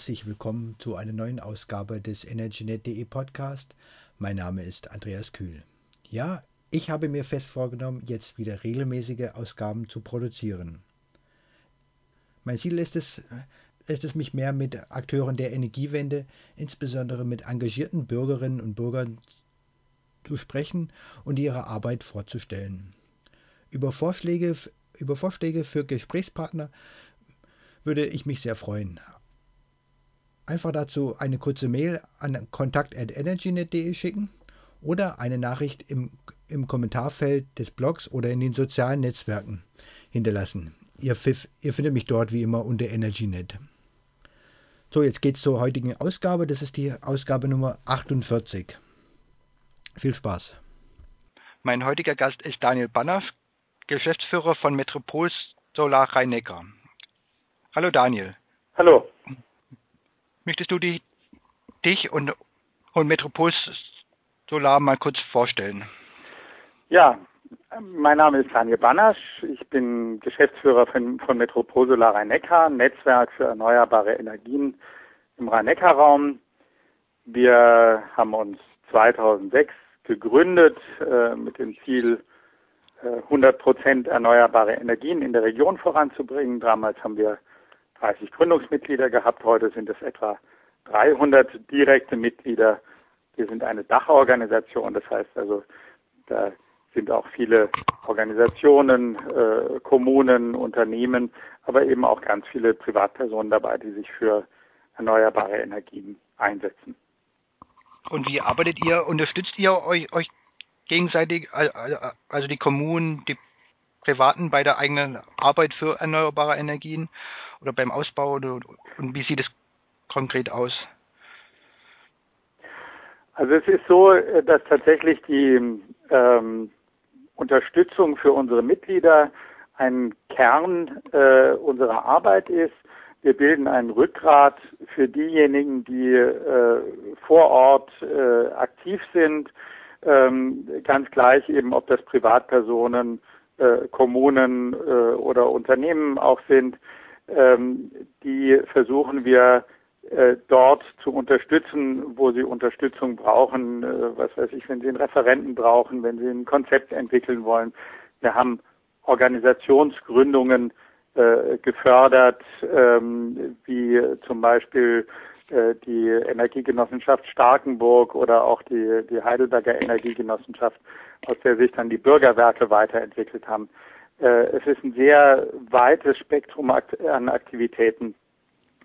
Herzlich willkommen zu einer neuen Ausgabe des EnergyNet.de Podcast. Mein Name ist Andreas Kühl. Ja, ich habe mir fest vorgenommen, jetzt wieder regelmäßige Ausgaben zu produzieren. Mein Ziel ist es, ist es, mich mehr mit Akteuren der Energiewende, insbesondere mit engagierten Bürgerinnen und Bürgern zu sprechen und ihre Arbeit vorzustellen. Über Vorschläge, über Vorschläge für Gesprächspartner würde ich mich sehr freuen einfach dazu eine kurze Mail an kontakt.energynet.de schicken oder eine Nachricht im, im Kommentarfeld des Blogs oder in den sozialen Netzwerken hinterlassen. Ihr, ihr findet mich dort wie immer unter EnergyNet. So, jetzt geht's zur heutigen Ausgabe. Das ist die Ausgabe Nummer 48. Viel Spaß. Mein heutiger Gast ist Daniel Banners, Geschäftsführer von Metropol Solar Rhein-Neckar. Hallo Daniel. Hallo. Möchtest du die, dich und, und Metropolis Solar mal kurz vorstellen? Ja, mein Name ist Daniel Banasch. Ich bin Geschäftsführer von, von Metropol Solar Rhein-Neckar, Netzwerk für erneuerbare Energien im Rhein-Neckar-Raum. Wir haben uns 2006 gegründet äh, mit dem Ziel, äh, 100 Prozent erneuerbare Energien in der Region voranzubringen. Damals haben wir 30 Gründungsmitglieder gehabt. Heute sind es etwa 300 direkte Mitglieder. Wir sind eine Dachorganisation, das heißt also, da sind auch viele Organisationen, äh, Kommunen, Unternehmen, aber eben auch ganz viele Privatpersonen dabei, die sich für erneuerbare Energien einsetzen. Und wie arbeitet ihr? Unterstützt ihr euch, euch gegenseitig, also die Kommunen, die Privaten bei der eigenen Arbeit für erneuerbare Energien? Oder beim Ausbau oder, und wie sieht es konkret aus? Also es ist so, dass tatsächlich die ähm, Unterstützung für unsere Mitglieder ein Kern äh, unserer Arbeit ist. Wir bilden ein Rückgrat für diejenigen, die äh, vor Ort äh, aktiv sind, ähm, ganz gleich eben, ob das Privatpersonen, äh, Kommunen äh, oder Unternehmen auch sind ähm, die versuchen wir äh, dort zu unterstützen, wo sie Unterstützung brauchen, äh, was weiß ich, wenn sie einen Referenten brauchen, wenn sie ein Konzept entwickeln wollen. Wir haben Organisationsgründungen äh, gefördert, ähm, wie zum Beispiel äh, die Energiegenossenschaft Starkenburg oder auch die, die Heidelberger Energiegenossenschaft, aus der sich dann die Bürgerwerke weiterentwickelt haben. Äh, es ist ein sehr weites Spektrum an Aktivitäten,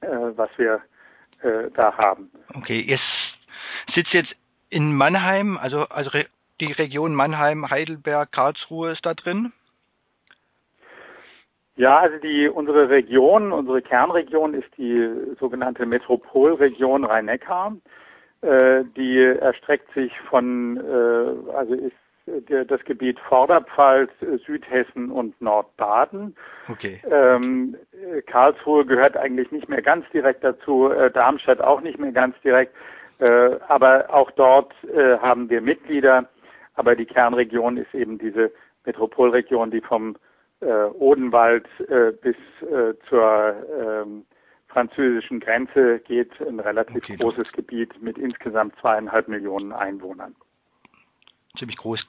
äh, was wir äh, da haben. Okay, ihr sitzt jetzt in Mannheim, also, also die Region Mannheim, Heidelberg, Karlsruhe ist da drin? Ja, also die unsere Region, unsere Kernregion ist die sogenannte Metropolregion Rhein-Neckar. Äh, die erstreckt sich von, äh, also ist das Gebiet Vorderpfalz, Südhessen und Nordbaden. Okay. Ähm, Karlsruhe gehört eigentlich nicht mehr ganz direkt dazu, äh, Darmstadt auch nicht mehr ganz direkt, äh, aber auch dort äh, haben wir Mitglieder. Aber die Kernregion ist eben diese Metropolregion, die vom äh, Odenwald äh, bis äh, zur ähm, französischen Grenze geht, ein relativ okay, großes Gebiet mit insgesamt zweieinhalb Millionen Einwohnern ziemlich groß.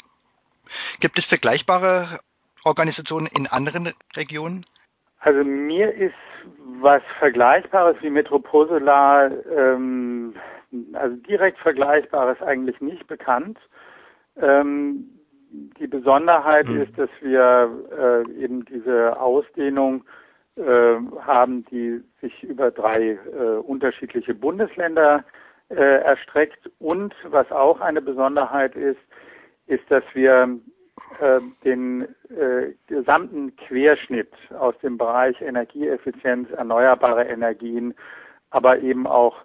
Gibt es vergleichbare Organisationen in anderen Regionen? Also mir ist was Vergleichbares wie Metroposolar, ähm, also direkt Vergleichbares eigentlich nicht bekannt. Ähm, die Besonderheit hm. ist, dass wir äh, eben diese Ausdehnung äh, haben, die sich über drei äh, unterschiedliche Bundesländer äh, erstreckt und was auch eine Besonderheit ist, ist, dass wir äh, den äh, gesamten Querschnitt aus dem Bereich Energieeffizienz, erneuerbare Energien, aber eben auch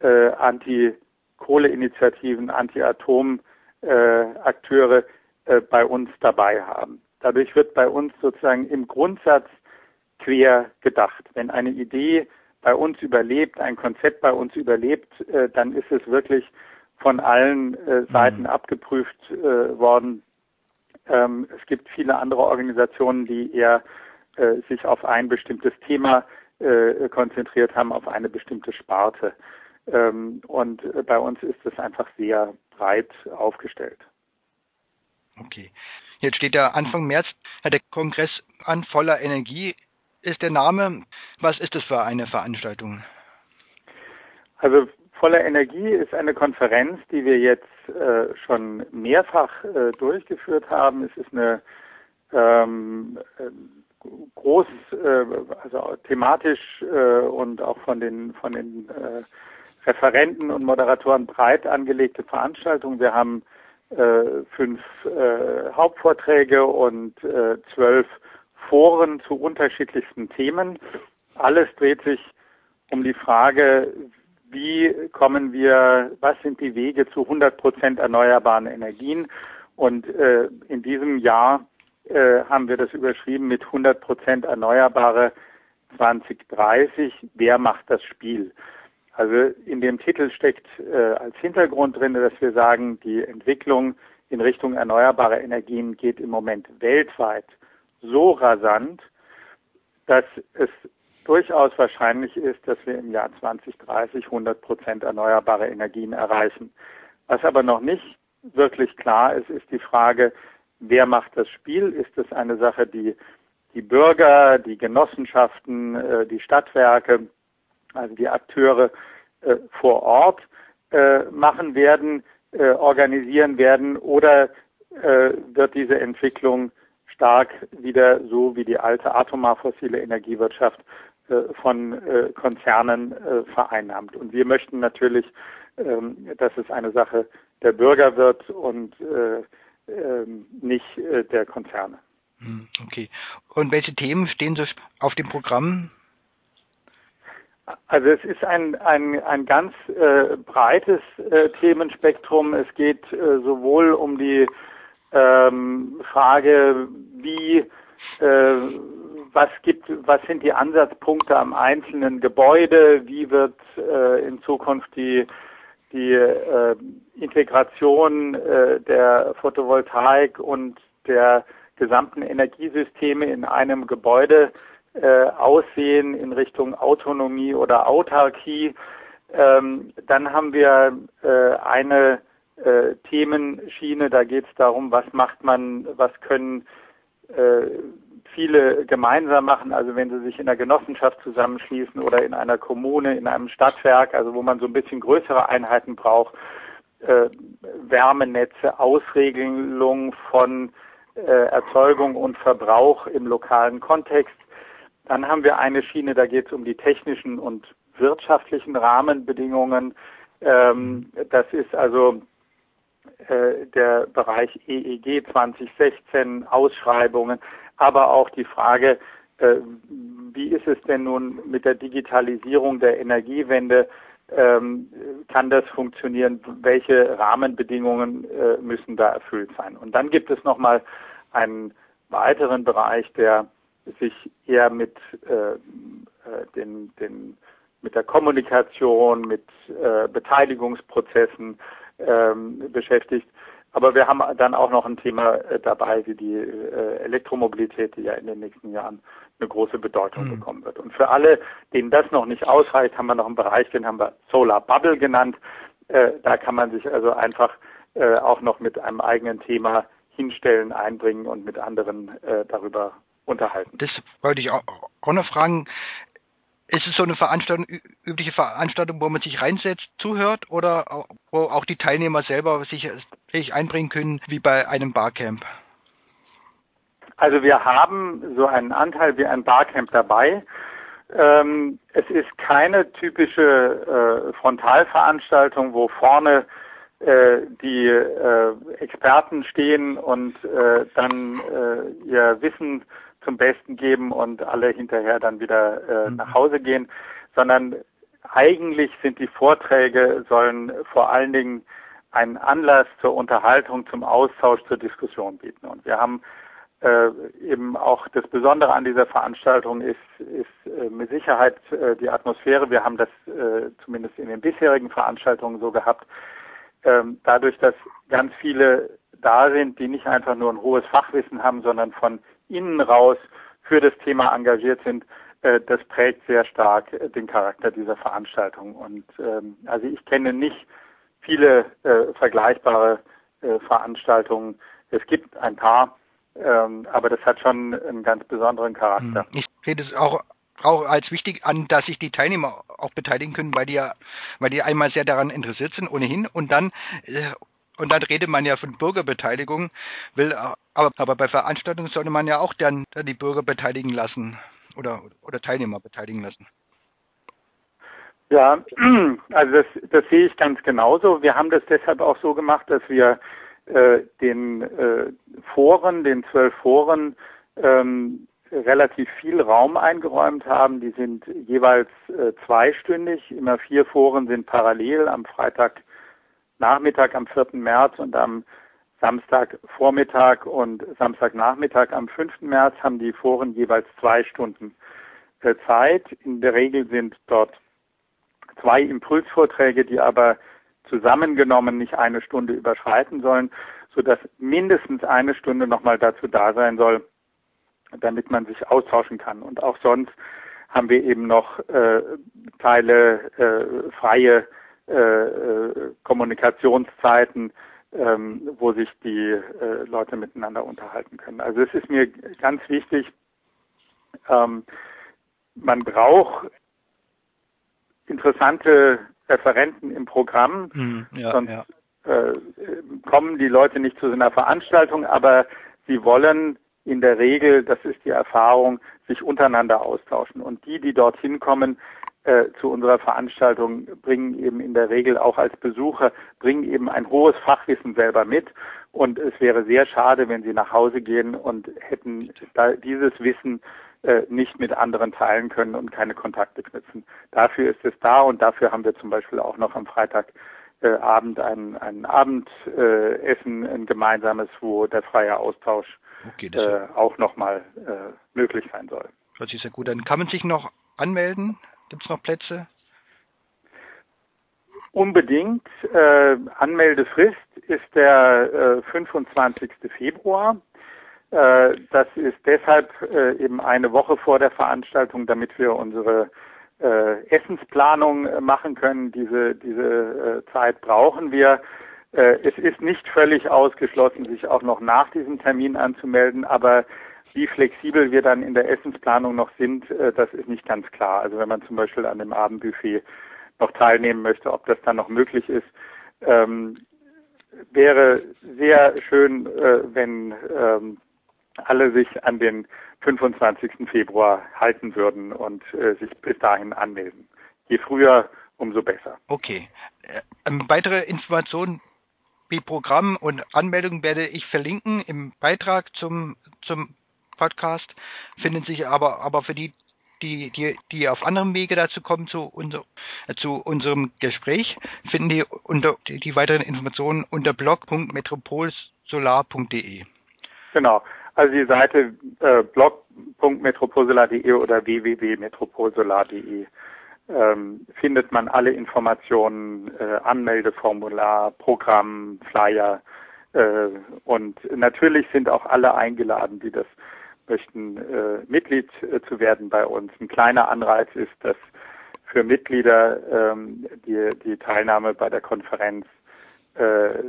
äh, Anti-Kohle-Initiativen, Anti-Atom-Akteure äh, bei uns dabei haben. Dadurch wird bei uns sozusagen im Grundsatz quer gedacht. Wenn eine Idee bei uns überlebt, ein Konzept bei uns überlebt, äh, dann ist es wirklich von allen äh, Seiten mhm. abgeprüft äh, worden. Ähm, es gibt viele andere Organisationen, die eher äh, sich auf ein bestimmtes Thema äh, konzentriert haben auf eine bestimmte Sparte. Ähm, und bei uns ist es einfach sehr breit aufgestellt. Okay. Jetzt steht ja Anfang März der Kongress an voller Energie ist der Name. Was ist das für eine Veranstaltung? Also voller Energie ist eine Konferenz, die wir jetzt äh, schon mehrfach äh, durchgeführt haben. Es ist eine ähm, äh, groß, äh, also thematisch äh, und auch von den von den äh, Referenten und Moderatoren breit angelegte Veranstaltung. Wir haben fünf Hauptvorträge und zwölf Foren zu unterschiedlichsten Themen. Alles dreht sich um die Frage, wie kommen wir, was sind die Wege zu 100 Prozent erneuerbaren Energien? Und äh, in diesem Jahr äh, haben wir das überschrieben mit 100 Prozent Erneuerbare 2030. Wer macht das Spiel? Also in dem Titel steckt äh, als Hintergrund drin, dass wir sagen, die Entwicklung in Richtung erneuerbare Energien geht im Moment weltweit so rasant, dass es durchaus wahrscheinlich ist, dass wir im Jahr 2030 100 Prozent erneuerbare Energien erreichen. Was aber noch nicht wirklich klar ist, ist die Frage, wer macht das Spiel? Ist es eine Sache, die die Bürger, die Genossenschaften, äh, die Stadtwerke, also die Akteure äh, vor Ort äh, machen werden, organisieren werden oder wird diese Entwicklung stark wieder so wie die alte atomar fossile Energiewirtschaft von äh, Konzernen äh, vereinnahmt. Und wir möchten natürlich, ähm, dass es eine Sache der Bürger wird und ähm, nicht der Konzerne. Hm, okay. Und welche Themen stehen so auf dem Programm? Also es ist ein, ein, ein ganz äh, breites äh, Themenspektrum. Es geht äh, sowohl um die ähm, Frage, wie äh, was gibt, was sind die Ansatzpunkte am einzelnen Gebäude, wie wird äh, in Zukunft die die äh, Integration äh, der Photovoltaik und der gesamten Energiesysteme in einem Gebäude äh, aussehen in Richtung Autonomie oder Autarkie. Ähm, dann haben wir äh, eine äh, Themenschiene, da geht es darum, was macht man, was können äh, viele gemeinsam machen, also wenn sie sich in einer Genossenschaft zusammenschließen oder in einer Kommune, in einem Stadtwerk, also wo man so ein bisschen größere Einheiten braucht, äh, Wärmenetze, Ausregelung von äh, Erzeugung und Verbrauch im lokalen Kontext, dann haben wir eine Schiene, da geht es um die technischen und wirtschaftlichen Rahmenbedingungen. Ähm, das ist also äh, der Bereich EEG 2016, Ausschreibungen, aber auch die Frage, äh, wie ist es denn nun mit der Digitalisierung der Energiewende? Ähm, kann das funktionieren? Welche Rahmenbedingungen äh, müssen da erfüllt sein? Und dann gibt es nochmal einen weiteren Bereich, der sich eher mit äh, den, den, mit der Kommunikation, mit Beteiligungsprozessen ähm, beschäftigt. Aber wir haben dann auch noch ein Thema äh, dabei, wie die äh, Elektromobilität, die ja in den nächsten Jahren eine große Bedeutung mhm. bekommen wird. Und für alle, denen das noch nicht ausreicht, haben wir noch einen Bereich, den haben wir Solar Bubble genannt. Äh, da kann man sich also einfach auch noch mit einem eigenen Thema hinstellen, einbringen und mit anderen darüber unterhalten. Das wollte ich auch, auch noch fragen. Ist es so eine Veranstaltung, übliche Veranstaltung, wo man sich reinsetzt, zuhört oder wo auch die Teilnehmer selber sich, sich einbringen können, wie bei einem Barcamp? Also wir haben so einen Anteil wie ein Barcamp dabei. Ähm, es ist keine typische äh, Frontalveranstaltung, wo vorne äh, die äh, Experten stehen und äh, dann äh, ihr Wissen zum Besten geben und alle hinterher dann wieder äh, mhm. nach Hause gehen, sondern eigentlich sind die Vorträge, sollen vor allen Dingen einen Anlass zur Unterhaltung, zum Austausch, zur Diskussion bieten. Und wir haben äh, eben auch das Besondere an dieser Veranstaltung ist, ist äh, mit Sicherheit äh, die Atmosphäre. Wir haben das äh, zumindest in den bisherigen Veranstaltungen so gehabt, ähm, dadurch, dass ganz viele da sind, die nicht einfach nur ein hohes Fachwissen haben, sondern von innen raus für das Thema engagiert sind, äh, das prägt sehr stark äh, den Charakter dieser Veranstaltung. Und ähm, also ich kenne nicht viele äh, vergleichbare äh, Veranstaltungen. Es gibt ein paar, ähm, aber das hat schon einen ganz besonderen Charakter. Hm. Ich sehe das auch auch als wichtig an, dass sich die Teilnehmer auch beteiligen können, weil die ja, weil die einmal sehr daran interessiert sind ohnehin und dann äh, und dann redet man ja von Bürgerbeteiligung, will aber, aber bei Veranstaltungen sollte man ja auch dann, dann die Bürger beteiligen lassen oder oder Teilnehmer beteiligen lassen. Ja, also das, das sehe ich ganz genauso. Wir haben das deshalb auch so gemacht, dass wir äh, den äh, Foren, den zwölf Foren, ähm, relativ viel Raum eingeräumt haben. Die sind jeweils äh, zweistündig. Immer vier Foren sind parallel am Freitagnachmittag am 4. März und am Samstagvormittag und Samstagnachmittag am 5. März haben die Foren jeweils zwei Stunden äh, Zeit. In der Regel sind dort zwei Impulsvorträge, die aber zusammengenommen nicht eine Stunde überschreiten sollen, sodass mindestens eine Stunde nochmal dazu da sein soll, damit man sich austauschen kann. Und auch sonst haben wir eben noch äh, Teile äh, freie äh, äh Kommunikationszeiten, ähm, wo sich die äh, Leute miteinander unterhalten können. Also es ist mir ganz wichtig, ähm, man braucht interessante Referenten im Programm, hm, ja, sonst ja. Äh, kommen die Leute nicht zu so einer Veranstaltung, aber sie wollen in der Regel, das ist die Erfahrung, sich untereinander austauschen. Und die, die dorthin kommen äh, zu unserer Veranstaltung, bringen eben in der Regel auch als Besucher, bringen eben ein hohes Fachwissen selber mit. Und es wäre sehr schade, wenn sie nach Hause gehen und hätten da dieses Wissen nicht mit anderen teilen können und keine Kontakte knüpfen. Dafür ist es da und dafür haben wir zum Beispiel auch noch am Freitagabend äh, ein, ein Abendessen, ein gemeinsames, wo der freie Austausch okay, äh, auch nochmal äh, möglich sein soll. Hört sich sehr gut an. Kann man sich noch anmelden? Gibt es noch Plätze? Unbedingt. Äh, Anmeldefrist ist der äh, 25. Februar. Äh, das ist deshalb äh, eben eine Woche vor der Veranstaltung, damit wir unsere äh, Essensplanung machen können. Diese, diese Zeit brauchen wir. es ist nicht völlig ausgeschlossen, sich auch noch nach diesem Termin anzumelden, aber wie flexibel wir dann in der Essensplanung noch sind, das ist nicht ganz klar. Also wenn man zum Beispiel an dem Abendbuffet noch teilnehmen möchte, ob das dann noch möglich ist. Ähm, wäre sehr schön, äh, wenn ähm, alle sich an den 25. Februar halten würden und äh, sich bis dahin anmelden. Je früher, umso besser. Okay. Äh, weitere Informationen wie Programm und Anmeldung werde ich verlinken im Beitrag zum, zum Podcast, finden sich aber, aber für die, die, die, die auf anderem Wege dazu kommen zu, unser, äh, zu unserem Gespräch, finden die, unter, die, die weiteren Informationen unter blog.metropolsolar.de. Genau. Also die Seite äh, blog.metroposolar.de oder www.metroposolar.de ähm, findet man alle Informationen, äh, Anmeldeformular, Programm, Flyer äh, und natürlich sind auch alle eingeladen, die das möchten, äh, Mitglied äh, zu werden bei uns. Ein kleiner Anreiz ist, dass für Mitglieder ähm, die, die Teilnahme bei der Konferenz äh,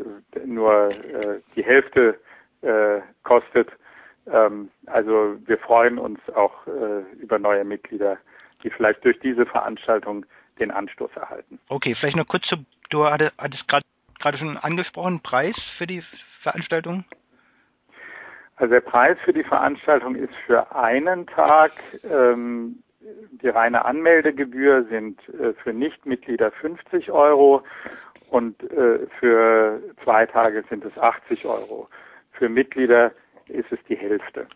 nur äh, die Hälfte äh, kostet ähm, also wir freuen uns auch äh, über neue Mitglieder, die vielleicht durch diese Veranstaltung den Anstoß erhalten. Okay, vielleicht noch kurz zu, du hattest gerade schon angesprochen, Preis für die Veranstaltung? Also der Preis für die Veranstaltung ist für einen Tag ähm, die reine Anmeldegebühr sind äh, für Nichtmitglieder 50 Euro und äh, für zwei Tage sind es 80 Euro. Für Mitglieder ist es die Hälfte.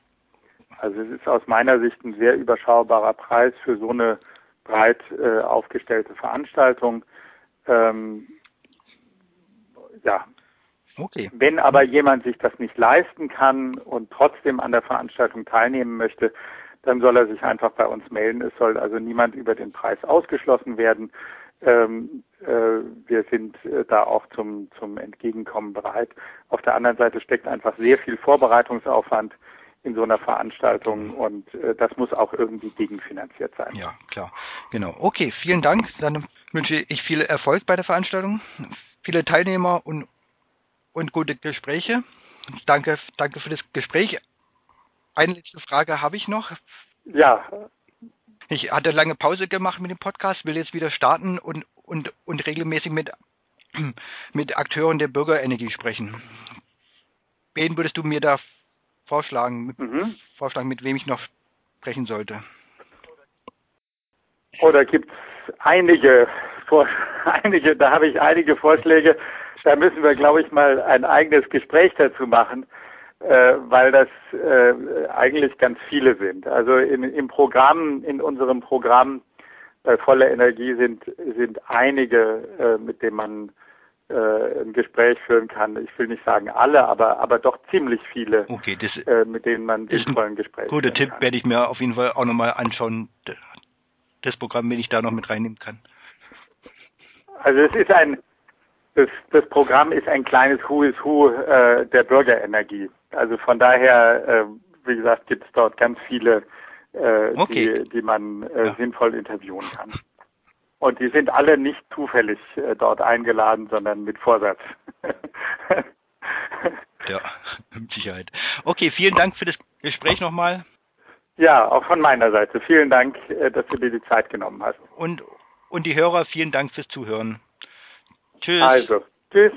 Also es ist aus meiner Sicht ein sehr überschaubarer Preis für so eine breit äh, aufgestellte Veranstaltung. Ähm, ja. Okay. Wenn aber jemand sich das nicht leisten kann und trotzdem an der Veranstaltung teilnehmen möchte, dann soll er sich einfach bei uns melden. Es soll also niemand über den Preis ausgeschlossen werden. Ähm, äh, wir sind äh, da auch zum, zum Entgegenkommen bereit. Auf der anderen Seite steckt einfach sehr viel Vorbereitungsaufwand in so einer Veranstaltung und äh, das muss auch irgendwie gegenfinanziert sein. Ja, klar. Genau. Okay, vielen Dank. Dann wünsche ich viel Erfolg bei der Veranstaltung, viele Teilnehmer und, und gute Gespräche. Danke, danke für das Gespräch. Eine letzte Frage habe ich noch. Ja. Ich hatte lange Pause gemacht mit dem Podcast, will jetzt wieder starten und, und, und regelmäßig mit, mit Akteuren der Bürgerenergie sprechen. Wen würdest du mir da vorschlagen, mit, mhm. vorschlagen, mit wem ich noch sprechen sollte? Oder gibt es einige, einige, da habe ich einige Vorschläge. Da müssen wir, glaube ich, mal ein eigenes Gespräch dazu machen, äh, weil das äh, eigentlich ganz viele sind. Also in, im Programm, in unserem Programm bei voller Energie sind, sind einige, äh, mit denen man äh, ein Gespräch führen kann. Ich will nicht sagen alle, aber aber doch ziemlich viele, okay, das äh, mit denen man ein Gespräch Guter Tipp kann. werde ich mir auf jeden Fall auch nochmal anschauen, das Programm, wenn ich da noch mit reinnehmen kann. Also es ist ein das, das Programm ist ein kleines Who is Who äh, der Bürgerenergie. Also von daher, äh, wie gesagt, gibt es dort ganz viele, äh, okay. die, die man äh, ja. sinnvoll interviewen kann. Und die sind alle nicht zufällig äh, dort eingeladen, sondern mit Vorsatz. ja, mit Sicherheit. Okay, vielen Dank für das Gespräch nochmal. Ja, auch von meiner Seite. Vielen Dank, äh, dass du dir die Zeit genommen hast. Und, und die Hörer, vielen Dank fürs Zuhören. Tschüss. Also, tschüss.